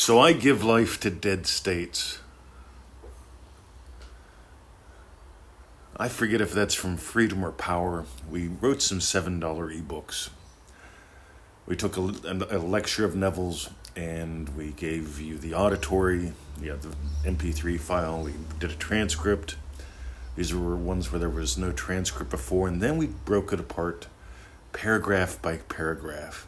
So I give life to dead states. I forget if that's from Freedom or Power. We wrote some $7 ebooks. We took a, a, lecture of Neville's and we gave you the auditory, yeah, the MP3 file. We did a transcript. These were ones where there was no transcript before, and then we broke it apart paragraph by paragraph.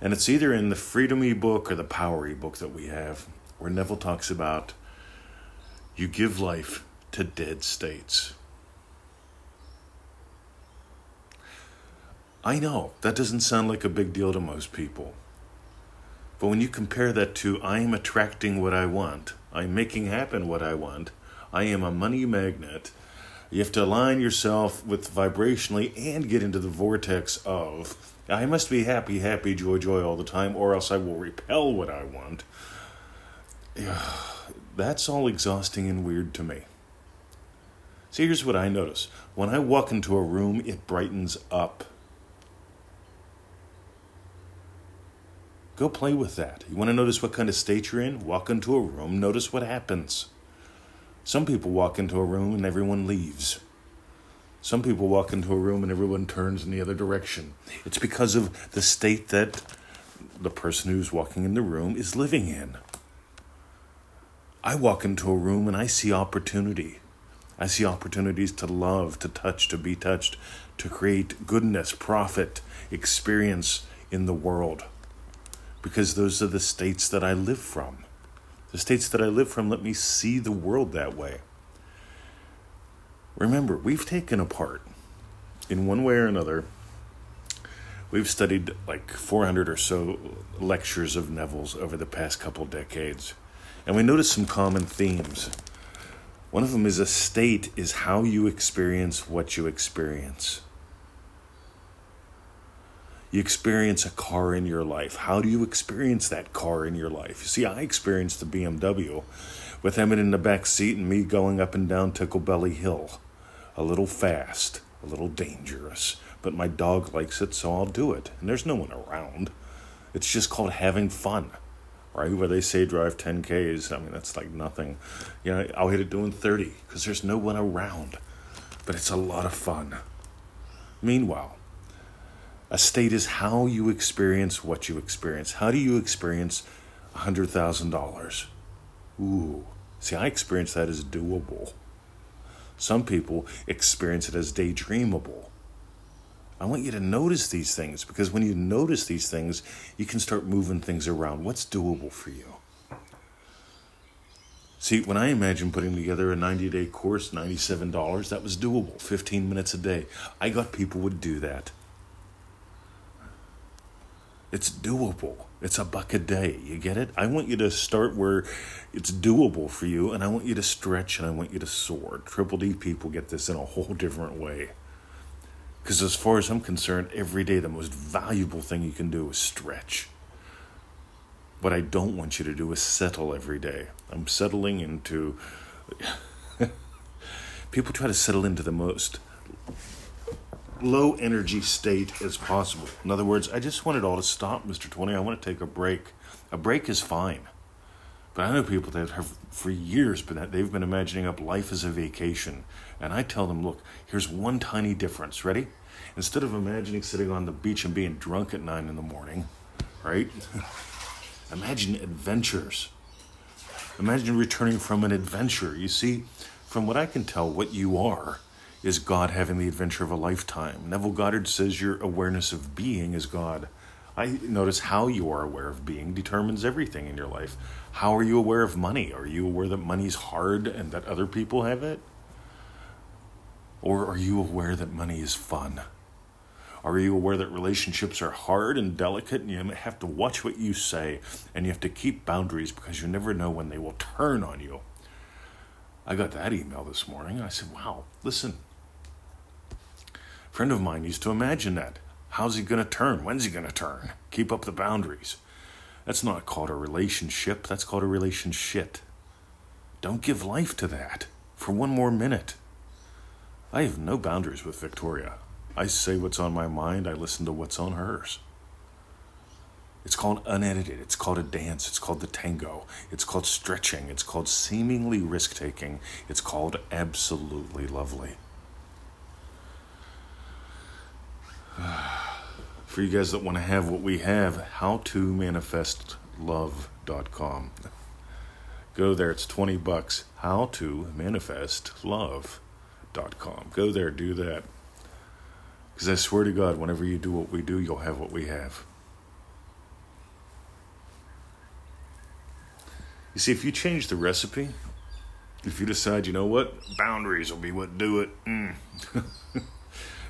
And it's either in the Freedom ebook or the Power ebook that we have, where Neville talks about you give life to dead states. I know that doesn't sound like a big deal to most people. But when you compare that to I am attracting what I want, I'm making happen what I want, I am a money magnet, you have to align yourself with vibrationally and get into the vortex of I must be happy, happy, joy, joy all the time, or else I will repel what I want. That's all exhausting and weird to me. See, here's what I notice when I walk into a room, it brightens up. Go play with that. You want to notice what kind of state you're in? Walk into a room, notice what happens. Some people walk into a room and everyone leaves. Some people walk into a room and everyone turns in the other direction. It's because of the state that the person who's walking in the room is living in. I walk into a room and I see opportunity. I see opportunities to love, to touch, to be touched, to create goodness, profit, experience in the world because those are the states that I live from. The states that I live from let me see the world that way. Remember, we've taken apart, in one way or another, we've studied like 400 or so lectures of Neville's over the past couple decades, and we notice some common themes. One of them is a state is how you experience what you experience. You experience a car in your life. How do you experience that car in your life? You see, I experienced the BMW with Emmett in the back seat and me going up and down Tickle Belly Hill. A little fast, a little dangerous, but my dog likes it, so I'll do it. And there's no one around. It's just called having fun, right? Where they say drive 10Ks, I mean, that's like nothing. You know, I'll hit it doing 30 because there's no one around, but it's a lot of fun. Meanwhile, a state is how you experience what you experience. How do you experience $100,000? Ooh, see, I experience that as doable. Some people experience it as daydreamable. I want you to notice these things because when you notice these things, you can start moving things around. What's doable for you? See, when I imagine putting together a 90 day course, $97, that was doable, 15 minutes a day. I got people would do that. It's doable. It's a buck a day. You get it? I want you to start where it's doable for you, and I want you to stretch and I want you to soar. Triple D people get this in a whole different way. Because as far as I'm concerned, every day the most valuable thing you can do is stretch. What I don't want you to do is settle every day. I'm settling into. people try to settle into the most low energy state as possible. In other words, I just want it all to stop, Mr. 20. I want to take a break. A break is fine. But I know people that have for years been that they've been imagining up life as a vacation. And I tell them, look, here's one tiny difference. Ready? Instead of imagining sitting on the beach and being drunk at nine in the morning, right? Imagine adventures. Imagine returning from an adventure. You see, from what I can tell, what you are is God having the adventure of a lifetime. Neville Goddard says your awareness of being is God. I notice how you are aware of being determines everything in your life. How are you aware of money? Are you aware that money's hard and that other people have it? Or are you aware that money is fun? Are you aware that relationships are hard and delicate and you have to watch what you say and you have to keep boundaries because you never know when they will turn on you? I got that email this morning. I said, wow, listen, friend of mine used to imagine that. How's he going to turn? When's he going to turn? Keep up the boundaries. That's not called a relationship, that's called a relationship. Don't give life to that for one more minute. I have no boundaries with Victoria. I say what's on my mind, I listen to what's on hers. It's called unedited. It's called a dance. It's called the tango. It's called stretching. It's called seemingly risk taking. It's called absolutely lovely. For you guys that want to have what we have, howtomanifestlove.com. Go there, it's 20 bucks. Howtomanifestlove.com. Go there, do that. Because I swear to God, whenever you do what we do, you'll have what we have. You see, if you change the recipe, if you decide, you know what, boundaries will be what do it. Mm.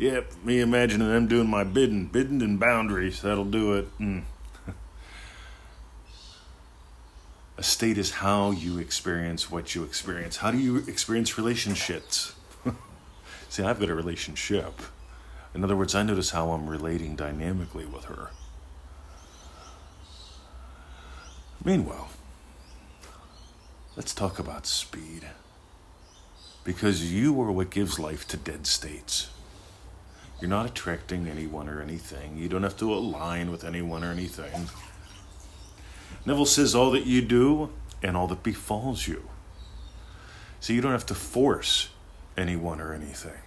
yep, me imagining them doing my bidding, bidding and boundaries, that'll do it. Mm. A state is how you experience what you experience. How do you experience relationships? See, I've got a relationship. In other words, I notice how I'm relating dynamically with her. Meanwhile, Let's talk about speed. Because you are what gives life to dead states. You're not attracting anyone or anything. You don't have to align with anyone or anything. Neville says all that you do and all that befalls you. So you don't have to force anyone or anything.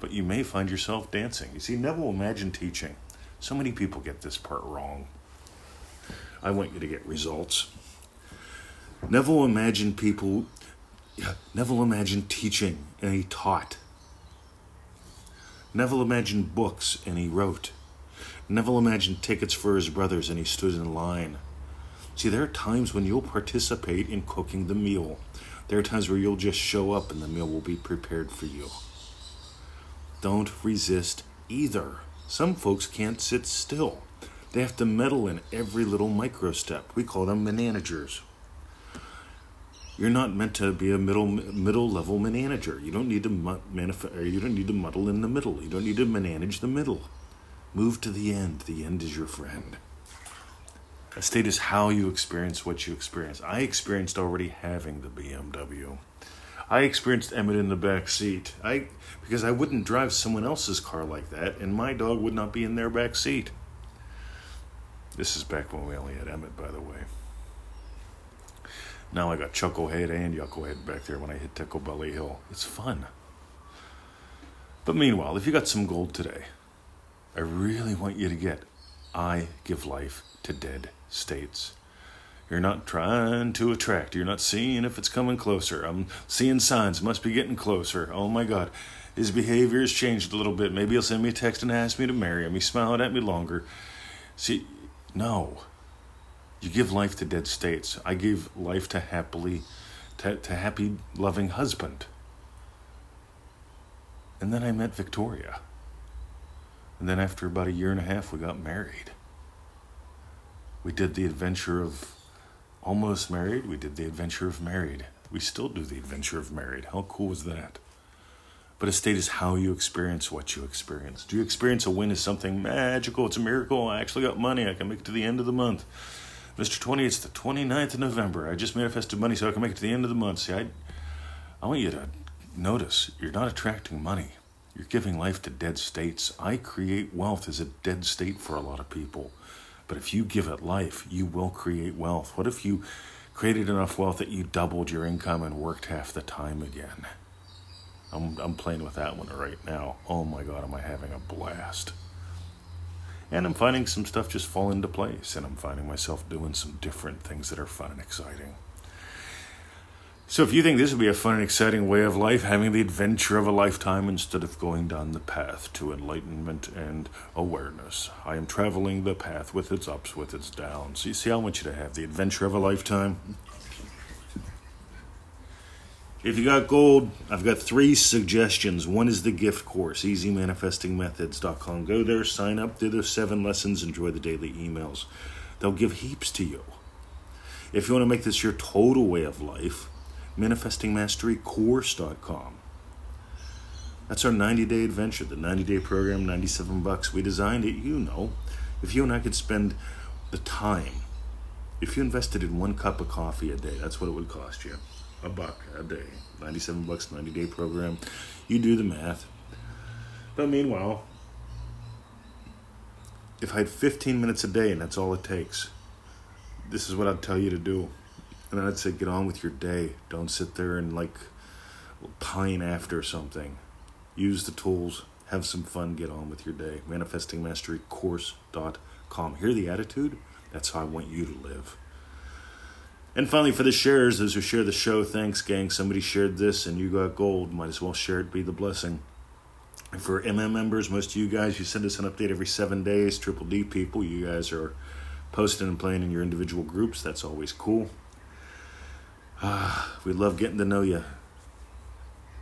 But you may find yourself dancing. You see, Neville Imagine teaching. So many people get this part wrong. I want you to get results. Neville imagined people, Neville imagined teaching and he taught. Neville imagined books and he wrote. Neville imagined tickets for his brothers and he stood in line. See, there are times when you'll participate in cooking the meal. There are times where you'll just show up and the meal will be prepared for you. Don't resist either. Some folks can't sit still. They have to meddle in every little micro step. We call them managers. You're not meant to be a middle middle level manager. You don't need to manif- You don't need to muddle in the middle. You don't need to manage the middle. Move to the end. The end is your friend. A state is how you experience what you experience. I experienced already having the BMW. I experienced Emmett in the back seat. I because I wouldn't drive someone else's car like that, and my dog would not be in their back seat. This is back when we only had Emmett, by the way. Now I got Chucklehead and Yucklehead back there when I hit Tickle Belly Hill. It's fun. But meanwhile, if you got some gold today, I really want you to get I give life to dead states. You're not trying to attract. You're not seeing if it's coming closer. I'm seeing signs. Must be getting closer. Oh my God. His behavior has changed a little bit. Maybe he'll send me a text and ask me to marry him. He's smiling at me longer. See, no. You give life to dead states. I gave life to happily, to, to happy, loving husband. And then I met Victoria. And then after about a year and a half, we got married. We did the adventure of almost married. We did the adventure of married. We still do the adventure of married. How cool is that? But a state is how you experience what you experience. Do you experience a win as something magical? It's a miracle. I actually got money. I can make it to the end of the month. Mr. 20, it's the 29th of November. I just manifested money so I can make it to the end of the month. See, I, I want you to notice you're not attracting money. You're giving life to dead states. I create wealth as a dead state for a lot of people. But if you give it life, you will create wealth. What if you created enough wealth that you doubled your income and worked half the time again? I'm, I'm playing with that one right now. Oh my God, am I having a blast. And I'm finding some stuff just fall into place, and I'm finding myself doing some different things that are fun and exciting. So, if you think this would be a fun and exciting way of life, having the adventure of a lifetime instead of going down the path to enlightenment and awareness, I am traveling the path with its ups, with its downs. You see, I want you to have the adventure of a lifetime. If you got gold, I've got three suggestions. One is the gift course, easymanifestingmethods.com. Go there, sign up, do those seven lessons, enjoy the daily emails. They'll give heaps to you. If you want to make this your total way of life, manifestingmasterycourse.com. That's our 90 day adventure, the 90 day program, 97 bucks. We designed it, you know. If you and I could spend the time, if you invested in one cup of coffee a day, that's what it would cost you a buck a day. 97 bucks, 90 day program. You do the math. But meanwhile, if I had 15 minutes a day and that's all it takes, this is what I'd tell you to do. And then I'd say, get on with your day. Don't sit there and like pine after something. Use the tools, have some fun, get on with your day. ManifestingMasteryCourse.com. Hear the attitude? That's how I want you to live. And finally, for the sharers, those who share the show, thanks, gang. Somebody shared this and you got gold. Might as well share it, be the blessing. And for MM members, most of you guys, you send us an update every seven days. Triple D people, you guys are posting and playing in your individual groups. That's always cool. Ah, we love getting to know you.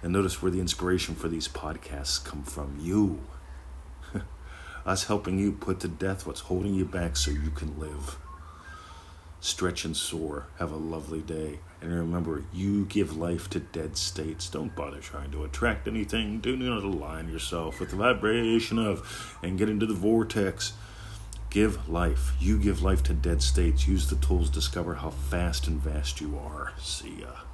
And notice where the inspiration for these podcasts come from you. Us helping you put to death what's holding you back so you can live stretch and soar. Have a lovely day. And remember, you give life to dead states. Don't bother trying to attract anything. Do not align yourself with the vibration of and get into the vortex. Give life. You give life to dead states. Use the tools. Discover how fast and vast you are. See ya.